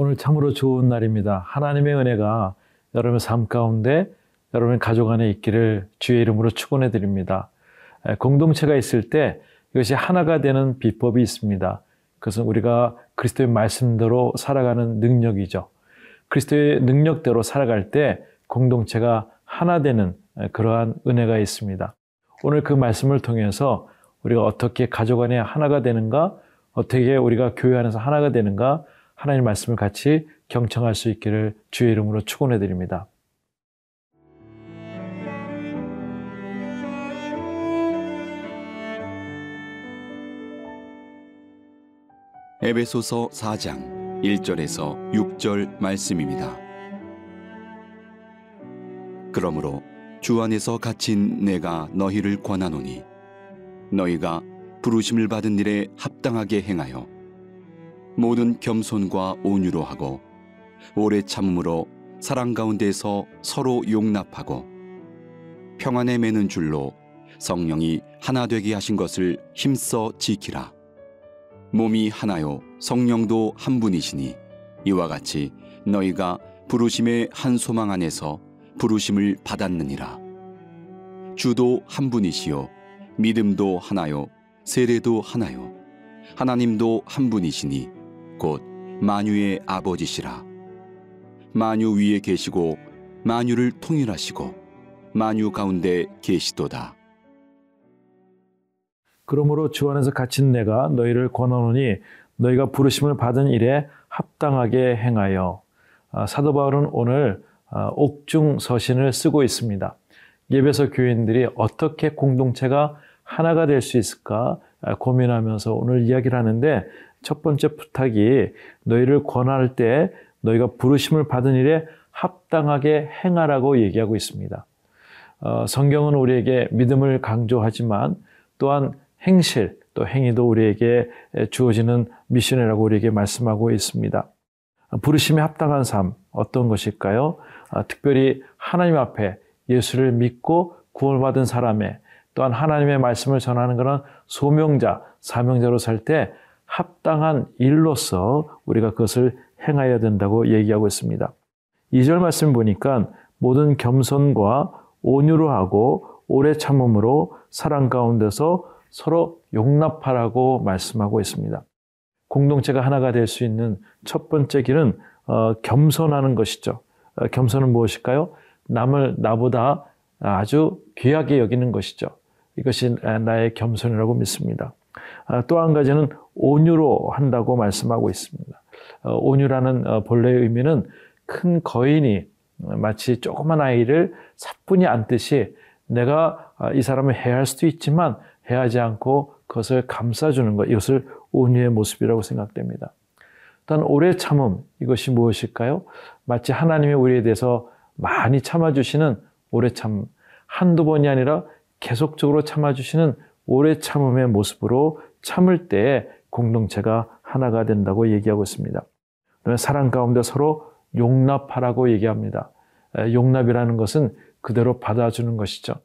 오늘 참으로 좋은 날입니다. 하나님의 은혜가 여러분의 삶 가운데 여러분의 가족 안에 있기를 주의 이름으로 축원해 드립니다. 공동체가 있을 때 이것이 하나가 되는 비법이 있습니다. 그것은 우리가 그리스도의 말씀대로 살아가는 능력이죠. 그리스도의 능력대로 살아갈 때 공동체가 하나 되는 그러한 은혜가 있습니다. 오늘 그 말씀을 통해서 우리가 어떻게 가족 안에 하나가 되는가, 어떻게 우리가 교회 안에서 하나가 되는가, 하나님 말씀을 같이 경청할 수 있기를 주의 이름으로 축원해 드립니다. 에베소서 4장 1절에서 6절 말씀입니다. 그러므로 주 안에서 갇힌 내가 너희를 권하노니 너희가 부르심을 받은 일에 합당하게 행하여 모든 겸손과 온유로 하고 오래 참음으로 사랑 가운데서 서로 용납하고 평안에 매는 줄로 성령이 하나 되게 하신 것을 힘써 지키라. 몸이 하나요 성령도 한 분이시니 이와 같이 너희가 부르심의 한 소망 안에서 부르심을 받았느니라. 주도 한 분이시요 믿음도 하나요 세례도 하나요 하나님도 한 분이시니 곧 만유의 아버지시라. 만유 위에 계시고 만유를 통일하시고 만유 가운데 계시도다. 그러므로 주 안에서 갇힌 내가 너희를 권하노니 너희가 부르심을 받은 일에 합당하게 행하여 아, 사도 바울은 오늘 아, 옥중 서신을 쓰고 있습니다. 예배서 교인들이 어떻게 공동체가 하나가 될 수 있을까 아, 고민하면서 오늘 이야기를 하는데 첫 번째 부탁이 너희를 권할 때 너희가 부르심을 받은 일에 합당하게 행하라고 얘기하고 있습니다. 어, 성경은 우리에게 믿음을 강조하지만 또한 행실 또 행위도 우리에게 주어지는 미션이라고 우리에게 말씀하고 있습니다. 부르심에 합당한 삶 어떤 것일까요? 아, 특별히 하나님 앞에 예수를 믿고 구원받은 사람의 또한 하나님의 말씀을 전하는 그런 소명자, 사명자로 살 때 합당한 일로서 우리가 그것을 행해야 된다고 얘기하고 있습니다. 2절 말씀 보니까 모든 겸손과 온유로 하고 오래 참음으로 사랑 가운데서 서로 용납하라고 말씀하고 있습니다. 공동체가 하나가 될 수 있는 첫 번째 길은 어, 겸손하는 것이죠. 어, 겸손은 무엇일까요? 남을 나보다 아주 귀하게 여기는 것이죠. 이것이 나의 겸손이라고 믿습니다. 아, 또한 가지는 온유로 한다고 말씀하고 있습니다. 어, 온유라는 어, 본래의 의미는 큰 거인이 마치 조그만 아이를 사뿐히 안듯이 내가 아, 이 사람을 해할 수도 있지만 해하지 않고 그것을 감싸주는 것, 이것을 온유의 모습이라고 생각됩니다. 일단 오래 참음, 이것이 무엇일까요? 마치 하나님이 우리에 대해서 많이 참아주시는 오래 참, 한두 번이 아니라 계속적으로 참아주시는 오래 참음의 모습으로 참을 때 공동체가 하나가 된다고 얘기하고 있습니다. 사랑 가운데 서로 용납하라고 얘기합니다. 용납이라는 것은 그대로 받아주는 것이죠.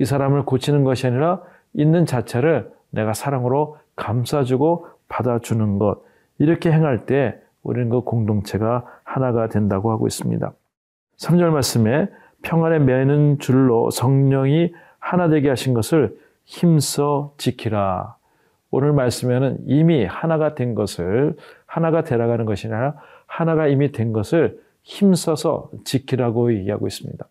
이 사람을 고치는 것이 아니라 있는 자체를 내가 사랑으로 감싸주고 받아주는 것. 이렇게 행할 때 우리는 그 공동체가 하나가 된다고 하고 있습니다. 3절 말씀에 평안에 매는 줄로 성령이 하나 되게 하신 것을 힘써 지키라. 오늘 말씀에는 이미 하나가 된 것을 하나가 되라가는 것이 아니라 하나가 이미 된 것을 힘써서 지키라고 얘기하고 있습니다.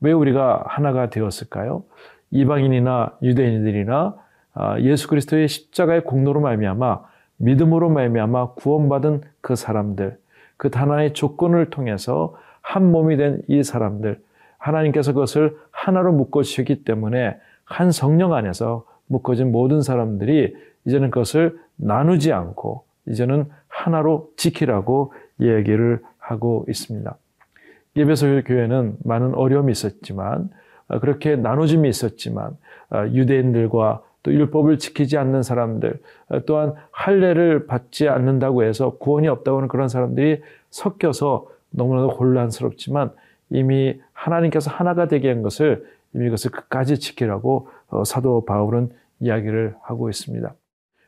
왜 우리가 하나가 되었을까요? 이방인이나 유대인들이나 아, 예수 그리스도의 십자가의 공로로 말미암아 믿음으로 말미암아 구원받은 그 사람들, 그 하나의 조건을 통해서 한 몸이 된 이 사람들, 하나님께서 그것을 하나로 묶어 주셨기 때문에 한 성령 안에서 묶어진 모든 사람들이 이제는 그것을 나누지 않고 이제는 하나로 지키라고 얘기를 하고 있습니다. 예배소 교회는 많은 어려움이 있었지만 아, 그렇게 나눠짐이 있었지만 아, 유대인들과 또 율법을 지키지 않는 사람들 아, 또한 할례를 받지 않는다고 해서 구원이 없다고 하는 그런 사람들이 섞여서 너무나도 혼란스럽지만 이미 하나님께서 하나가 되게 한 것을 이미 그것을 끝까지 지키라고 어, 사도 바울은 이야기를 하고 있습니다.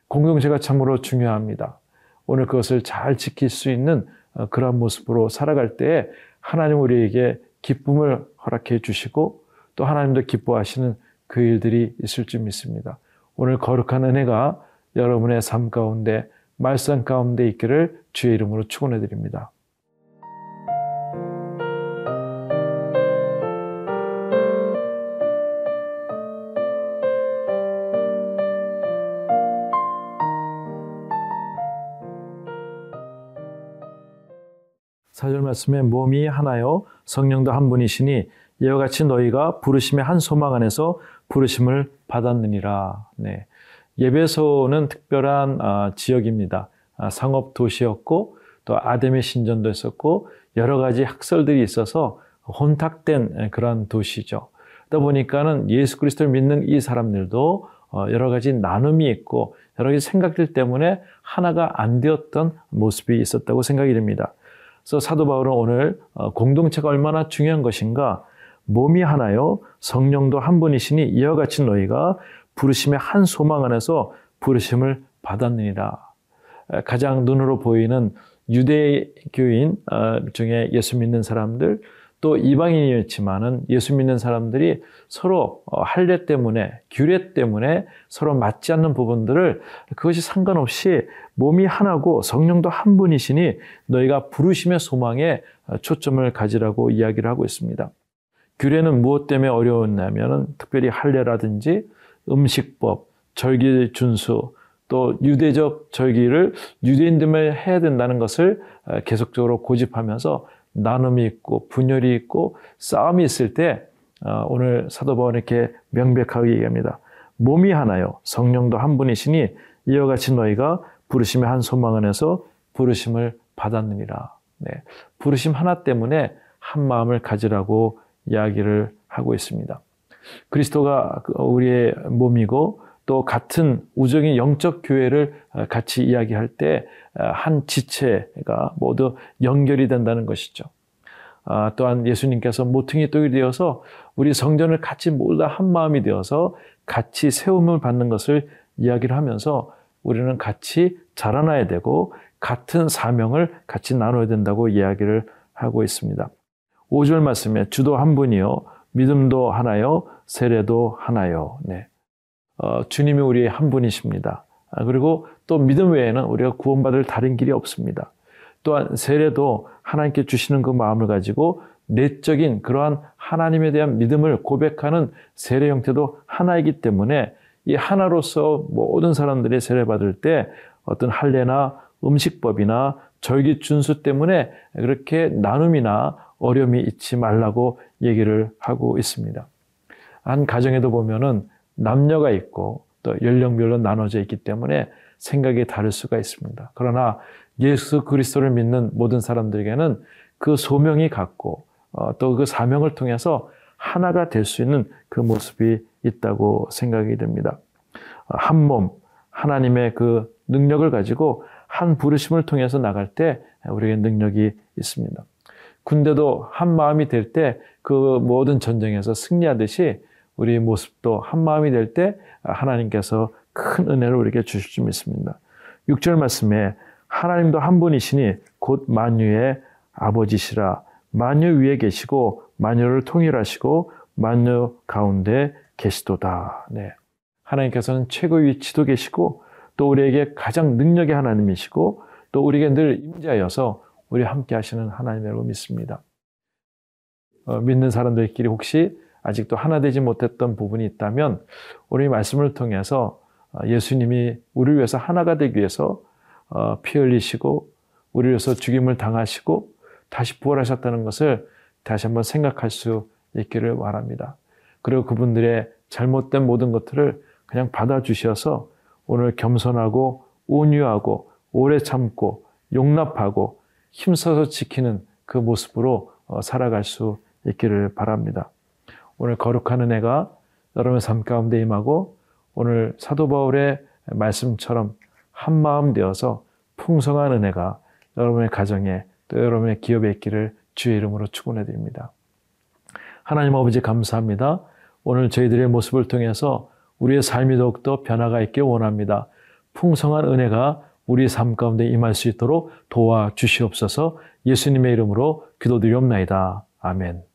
공동체가 참으로 중요합니다. 오늘 그것을 잘 지킬 수 있는 어, 그러한 모습으로 살아갈 때에 하나님 우리에게 기쁨을 허락해 주시고 또 하나님도 기뻐하시는 그 일들이 있을 줄 믿습니다. 오늘 거룩한 은혜가 여러분의 삶 가운데 말씀 가운데 있기를 주의 이름으로 축원해 드립니다. 사절 말씀에 몸이 하나요 성령도 한 분이시니 이와 같이 너희가 부르심의 한 소망 안에서 부르심을 받았느니라. 네. 예배소는 특별한 아, 지역입니다. 아, 상업 도시였고 또 아담의 신전도 있었고 여러 가지 학설들이 있어서 혼탁된 그런 도시죠. 그러다 보니까는 예수 그리스도를 믿는 이 사람들도 어, 여러 가지 나눔이 있고 여러 가지 생각들 때문에 하나가 안 되었던 모습이 있었다고 생각이 됩니다. 그래서 사도 바울은 오늘 어, 공동체가 얼마나 중요한 것인가 몸이 하나요 성령도 한 분이시니 이와 같이 너희가 부르심의 한 소망 안에서 부르심을 받았느니라. 가장 눈으로 보이는 유대교인 어, 중에 예수 믿는 사람들 또 이방인이었지만은 예수 믿는 사람들이 서로 어, 할례 때문에 규례 때문에 서로 맞지 않는 부분들을 그것이 상관없이 몸이 하나고 성령도 한 분이시니 너희가 부르심의 소망에 어, 초점을 가지라고 이야기를 하고 있습니다. 규례는 무엇 때문에 어려웠냐면은 특별히 할례라든지 음식법, 절기 준수, 또 유대적 절기를 유대인들만 해야 된다는 것을 어, 계속적으로 고집하면서 나눔이 있고 분열이 있고 싸움이 있을 때 어, 오늘 사도 바울은 이렇게 명백하게 얘기합니다. 몸이 하나요. 성령도 한 분이시니 이와 같이 너희가 부르심의 한 소망 안에서 부르심을 받았느니라. 네. 부르심 하나 때문에 한 마음을 가지라고 이야기를 하고 있습니다. 그리스도가 그 우리의 몸이고 또 같은 우정의 영적 교회를 어, 같이 이야기할 때 한 지체가 모두 연결이 된다는 것이죠. 아, 또한 예수님께서 모퉁이 떡이 되어서 우리 성전을 같이 모두 한 마음이 되어서 같이 세움을 받는 것을 이야기를 하면서 우리는 같이 자라나야 되고 같은 사명을 같이 나눠야 된다고 이야기를 하고 있습니다. 5절 말씀에 주도 한 분이요 믿음도 하나요 세례도 하나요. 네. 어, 주님이 우리의 한 분이십니다. 아, 그리고 또 믿음 외에는 우리가 구원받을 다른 길이 없습니다. 또한 세례도 하나님께 주시는 그 마음을 가지고 내적인 그러한 하나님에 대한 믿음을 고백하는 세례 형태도 하나이기 때문에 이 하나로서 모든 사람들이 세례받을 때 어떤 할례나 음식법이나 절기 준수 때문에 그렇게 나눔이나 어려움이 있지 말라고 얘기를 하고 있습니다. 한 가정에도 보면은 남녀가 있고 또 연령별로 나눠져 있기 때문에 생각이 다를 수가 있습니다. 그러나 예수 그리스도를 믿는 모든 사람들에게는 그 소명이 갖고 어, 또그 사명을 통해서 하나가 될 수 있는 그 모습이 있다고 생각이 됩니다. 한 몸, 하나님의 그 능력을 가지고 한 부르심을 통해서 나갈 때 우리에게 능력이 있습니다. 군대도 한 마음이 될 때 그 모든 전쟁에서 승리하듯이 우리 모습도 한 마음이 될 때 하나님께서 큰 은혜를 우리에게 주실 줄 믿습니다. 6절 말씀에 하나님도 한 분이시니 곧 만유의 아버지시라 만유 위에 계시고 만유를 통일하시고 만유 가운데 계시도다. 네. 하나님께서는 최고 위치도 계시고 또 우리에게 가장 능력의 하나님이시고 또 우리에게 늘 임자여서 우리 함께 하시는 하나님이라고 믿습니다. 어, 믿는 사람들끼리 혹시 아직도 하나 되지 못했던 부분이 있다면 우리 말씀을 통해서 어, 예수님이 우리를 위해서 하나가 되기 위해서 어, 피 흘리시고 우리를 위해서 죽임을 당하시고 다시 부활하셨다는 것을 다시 한번 생각할 수 있기를 바랍니다. 그리고 그분들의 잘못된 모든 것들을 그냥 받아주셔서 오늘 겸손하고 온유하고 오래 참고 용납하고 힘써서 지키는 그 모습으로 어, 살아갈 수 있기를 바랍니다. 오늘 거룩한 은혜가 여러분의 삶 가운데 임하고 오늘 사도 바울의 말씀처럼 한 마음 되어서 풍성한 은혜가 여러분의 가정에 또 여러분의 기업에 있기를 주의 이름으로 축원해 드립니다. 하나님 아버지 감사합니다. 오늘 저희들의 모습을 통해서 우리의 삶이 더욱더 변화가 있길 원합니다. 풍성한 은혜가 우리 삶 가운데 임할 수 있도록 도와 주시옵소서 예수님의 이름으로 기도드리옵나이다. 아멘.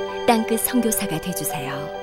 땅끝 선교사가 되주세요.